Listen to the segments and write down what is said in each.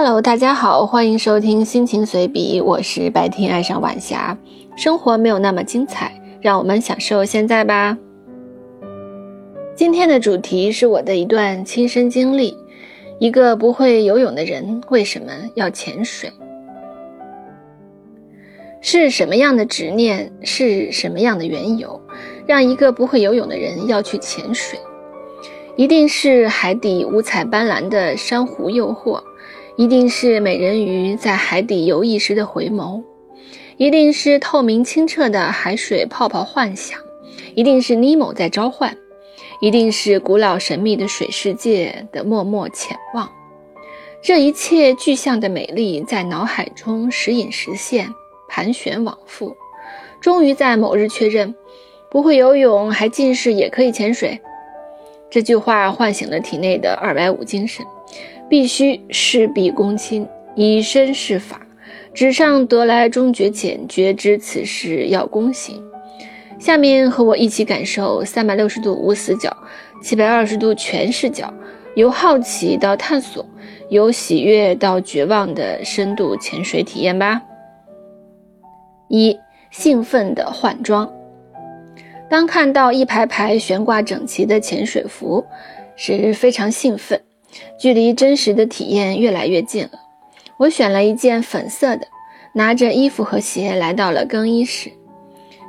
Hello，大家好，欢迎收听心情随笔，我是白天爱上晚霞。生活没有那么精彩，让我们享受现在吧。今天的主题是我的一段亲身经历：一个不会游泳的人为什么要潜水？是什么样的执念，是什么样的缘由，让一个不会游泳的人要去潜水？一定是海底五彩斑斓的珊瑚诱惑。一定是美人鱼在海底游弋时的回眸，一定是透明清澈的海水泡泡幻想，一定是尼莫在召唤，一定是古老神秘的水世界的默默潜望。这一切具象的美丽在脑海中时隐时现，盘旋往复，终于在某日确认：不会游泳还近视也可以潜水。这句话唤醒了体内的二百五精神。必须事必躬亲，以身试法。纸上得来终觉浅，觉知此事要躬行。下面和我一起感受三百六十度无死角，七百二十度全视角，由好奇到探索，由喜悦到绝望的深度潜水体验吧。一兴奋的换装，当看到一排排悬挂整齐的潜水服，是非常兴奋。距离真实的体验越来越近了。我选了一件粉色的，拿着衣服和鞋来到了更衣室。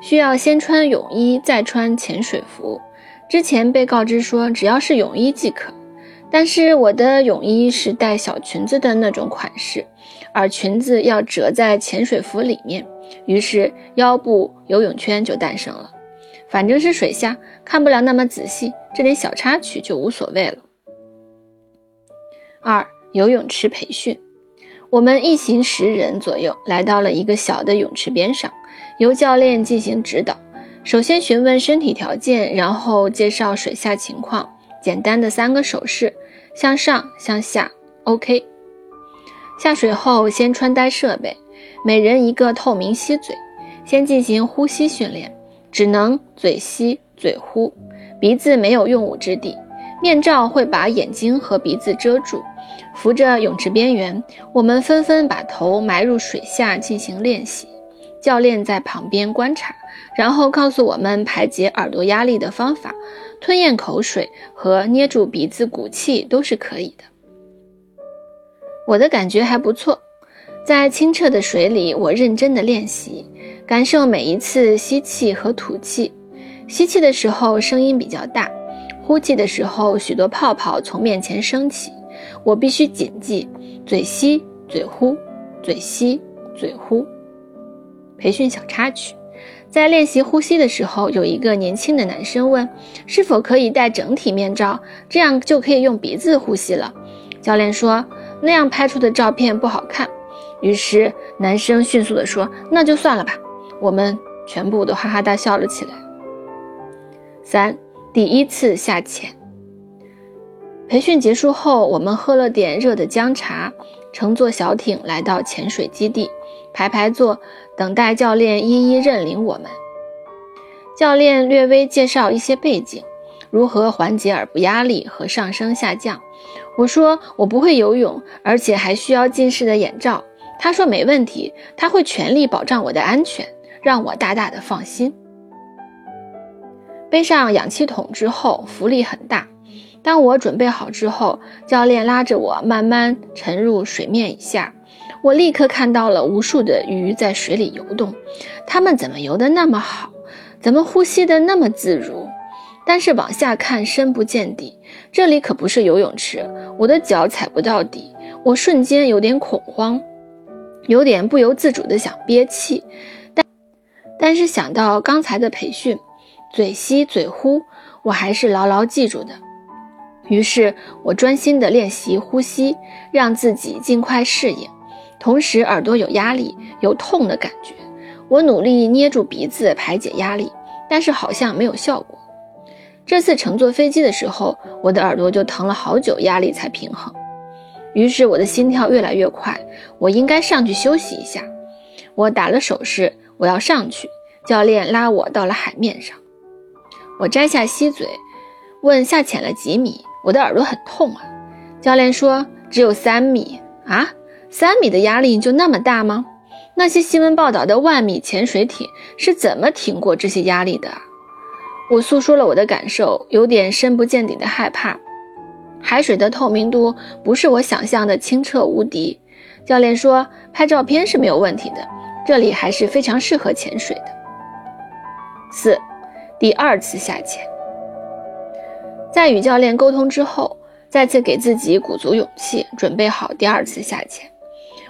需要先穿泳衣，再穿潜水服。之前被告知说只要是泳衣即可，但是我的泳衣是带小裙子的那种款式，而裙子要折在潜水服里面，于是腰部游泳圈就诞生了。反正是水下，看不了那么仔细，这点小插曲就无所谓了。二游泳池培训，我们一行十人左右来到了一个小的泳池边上，由教练进行指导。首先询问身体条件，然后介绍水下情况，简单的三个手势：向上、向下。OK。下水后先穿戴设备，每人一个透明吸嘴，先进行呼吸训练，只能嘴吸嘴呼，鼻子没有用武之地。面罩会把眼睛和鼻子遮住，扶着泳池边缘，我们纷纷把头埋入水下进行练习。教练在旁边观察，然后告诉我们排解耳朵压力的方法，吞咽口水和捏住鼻子鼓气都是可以的。我的感觉还不错，在清澈的水里，我认真的练习，感受每一次吸气和吐气。吸气的时候声音比较大。呼气的时候，许多泡泡从面前升起，我必须谨记：嘴吸嘴呼，嘴吸嘴呼。培训小插曲，在练习呼吸的时候，有一个年轻的男生问：“是否可以戴整体面罩，这样就可以用鼻子呼吸了？”教练说：“那样拍出的照片不好看。”于是男生迅速地说：“那就算了吧。”我们全部都哈哈大笑了起来。三。第一次下潜，培训结束后，我们喝了点热的姜茶，乘坐小艇来到潜水基地，排排坐，等待教练一一认领我们。教练略微介绍一些背景，如何缓解耳部压力和上升下降。我说我不会游泳，而且还需要近视的眼罩。他说没问题，他会全力保障我的安全，让我大大的放心。背上氧气筒之后，浮力很大。当我准备好之后，教练拉着我慢慢沉入水面以下。我立刻看到了无数的鱼在水里游动，它们怎么游得那么好？怎么呼吸得那么自如？但是往下看深不见底，这里可不是游泳池，我的脚踩不到底。我瞬间有点恐慌，有点不由自主的想憋气，但但是想到刚才的培训。嘴吸嘴呼，我还是牢牢记住的。于是我专心地练习呼吸，让自己尽快适应。同时耳朵有压力、有痛的感觉，我努力捏住鼻子排解压力，但是好像没有效果。这次乘坐飞机的时候，我的耳朵就疼了好久，压力才平衡。于是我的心跳越来越快，我应该上去休息一下。我打了手势，我要上去。教练拉我到了海面上。我摘下吸嘴，问下潜了几米？我的耳朵很痛啊。教练说只有三米啊，三米的压力就那么大吗？那些新闻报道的万米潜水艇是怎么挺过这些压力的？我诉说了我的感受，有点深不见底的害怕。海水的透明度不是我想象的清澈无敌。教练说拍照片是没有问题的，这里还是非常适合潜水的。四，第二次下潜，在与教练沟通之后，再次给自己鼓足勇气，准备好第二次下潜。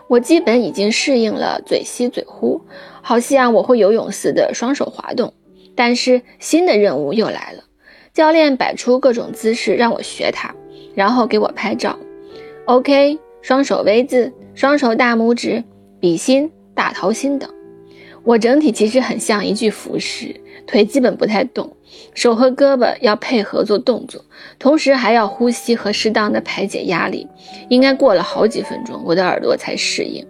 我基本已经适应了嘴吸嘴呼，好像我会游泳似的双手滑动。但是新的任务又来了，教练摆出各种姿势让我学他，然后给我拍照。OK，双手 V 字，双手大拇指，比心、大桃心等。我整体其实很像一具浮尸，腿基本不太动，手和胳膊要配合做动作，同时还要呼吸和适当的排解压力。应该过了好几分钟，我的耳朵才适应。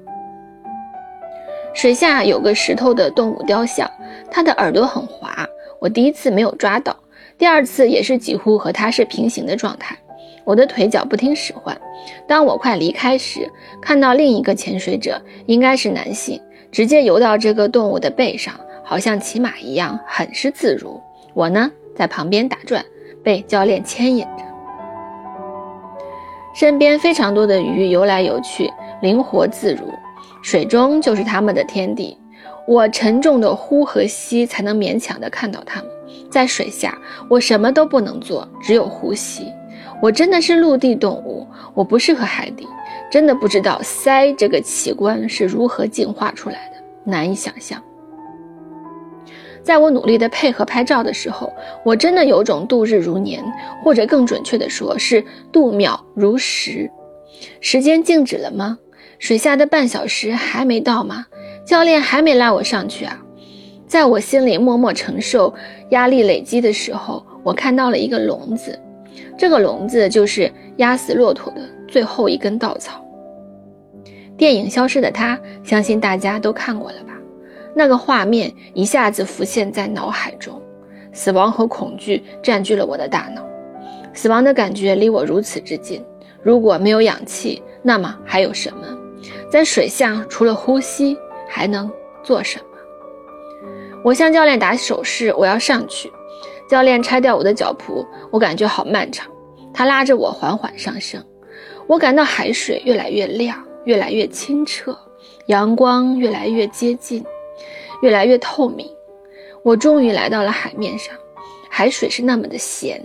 水下有个石头的动物雕像，它的耳朵很滑，我第一次没有抓到，第二次也是几乎和它是平行的状态。我的腿脚不听使唤。当我快离开时，看到另一个潜水者，应该是男性。直接游到这个动物的背上，好像骑马一样，很是自如。我呢，在旁边打转，被教练牵引着。身边非常多的鱼游来游去，灵活自如，水中就是他们的天地。我沉重的呼和吸，才能勉强的看到它们。在水下，我什么都不能做，只有呼吸。我真的是陆地动物，我不适合海底。真的不知道鳃这个器官是如何进化出来的，难以想象。在我努力的配合拍照的时候，我真的有种度日如年，或者更准确的说是度秒如时。时间静止了吗？水下的半小时还没到吗？教练还没拉我上去啊？在我心里默默承受压力累积的时候，我看到了一个笼子，这个笼子就是压死骆驼的。最后一根稻草。电影《消失的她》，相信大家都看过了吧？那个画面一下子浮现在脑海中，死亡和恐惧占据了我的大脑。死亡的感觉离我如此之近。如果没有氧气，那么还有什么？在水下除了呼吸，还能做什么？我向教练打手势，我要上去。教练拆掉我的脚蹼，我感觉好漫长。他拉着我缓缓上升。我感到海水越来越亮，越来越清澈，阳光越来越接近，越来越透明。我终于来到了海面上，海水是那么的咸。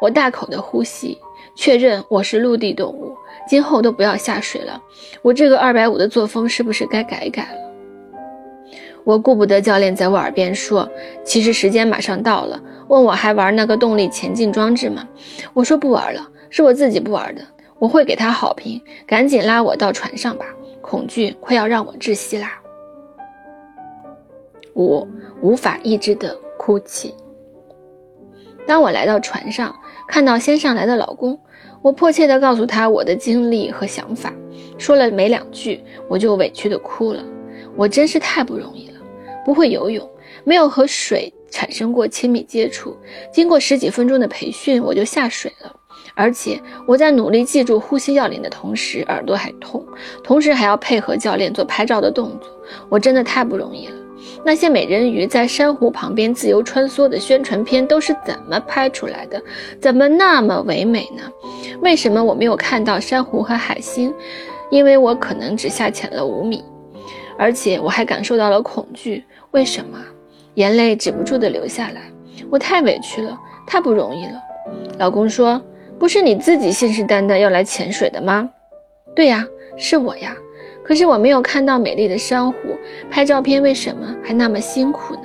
我大口的呼吸，确认我是陆地动物，今后都不要下水了。我这个二百五的作风是不是该改改了？我顾不得教练在我耳边说，其实时间马上到了，问我还玩那个动力前进装置吗？我说不玩了，是我自己不玩的。我会给他好评，赶紧拉我到船上吧，恐惧快要让我窒息啦！五无法抑制的哭泣。当我来到船上，看到先上来的老公，我迫切地告诉他我的经历和想法，说了没两句，我就委屈地哭了。我真是太不容易了，不会游泳，没有和水产生过亲密接触，经过十几分钟的培训，我就下水了。而且我在努力记住呼吸要领的同时，耳朵还痛，同时还要配合教练做拍照的动作，我真的太不容易了。那些美人鱼在珊瑚旁边自由穿梭的宣传片都是怎么拍出来的？怎么那么唯美呢？为什么我没有看到珊瑚和海星？因为我可能只下潜了五米，而且我还感受到了恐惧。为什么？眼泪止不住的流下来，我太委屈了，太不容易了。老公说。不是你自己信誓旦旦要来潜水的吗？对呀，是我呀。可是我没有看到美丽的珊瑚，拍照片为什么还那么辛苦呢？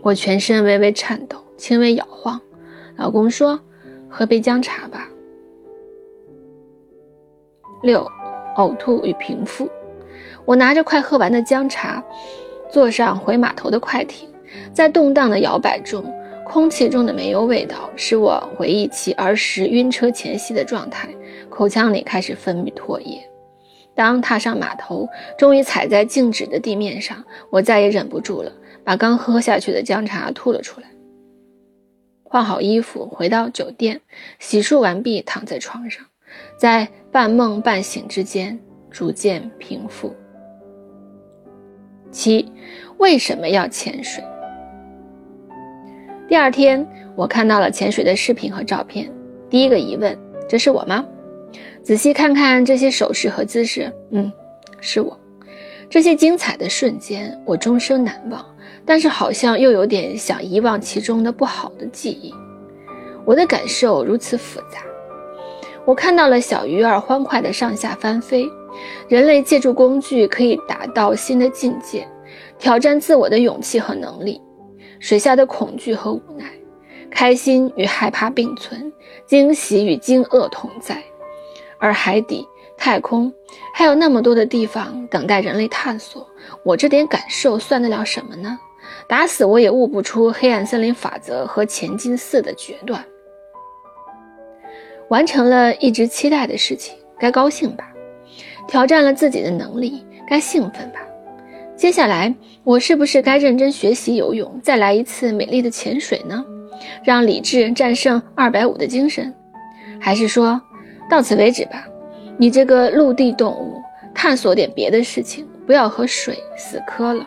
我全身微微颤抖，轻微摇晃。老公说：“喝杯姜茶吧。”六，呕吐与平复。我拿着快喝完的姜茶，坐上回码头的快艇，在动荡的摇摆中。空气中的煤油味道使我回忆起儿时晕车前夕的状态，口腔里开始分泌唾液。当踏上码头，终于踩在静止的地面上，我再也忍不住了，把刚喝下去的姜茶吐了出来。换好衣服，回到酒店，洗漱完毕，躺在床上，在半梦半醒之间，逐渐平复。七，为什么要潜水？第二天，我看到了潜水的视频和照片。第一个疑问：这是我吗？仔细看看这些手势和姿势，嗯，是我。这些精彩的瞬间，我终生难忘。但是好像又有点想遗忘其中的不好的记忆。我的感受如此复杂。我看到了小鱼儿欢快地上下翻飞，人类借助工具可以达到新的境界，挑战自我的勇气和能力。水下的恐惧和无奈，开心与害怕并存，惊喜与惊愕同在。而海底、太空还有那么多的地方等待人类探索，我这点感受算得了什么呢？打死我也悟不出黑暗森林法则和前进四的决断。完成了一直期待的事情，该高兴吧？挑战了自己的能力，该兴奋吧？接下来，我是不是该认真学习游泳，再来一次美丽的潜水呢？让理智战胜二百五的精神，还是说到此为止吧？你这个陆地动物，探索点别的事情，不要和水死磕了。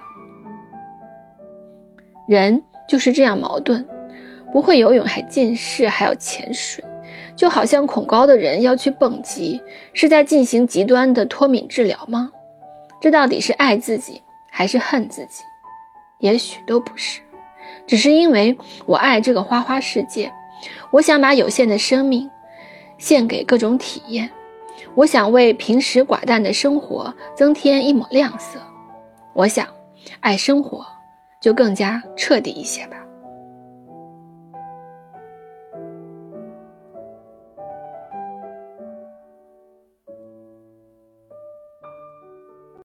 人就是这样矛盾，不会游泳还近视，还要潜水，就好像恐高的人要去蹦极，是在进行极端的脱敏治疗吗？这到底是爱自己？还是恨自己，也许都不是，只是因为我爱这个花花世界，我想把有限的生命献给各种体验，我想为平时寡淡的生活增添一抹亮色，我想爱生活就更加彻底一些吧。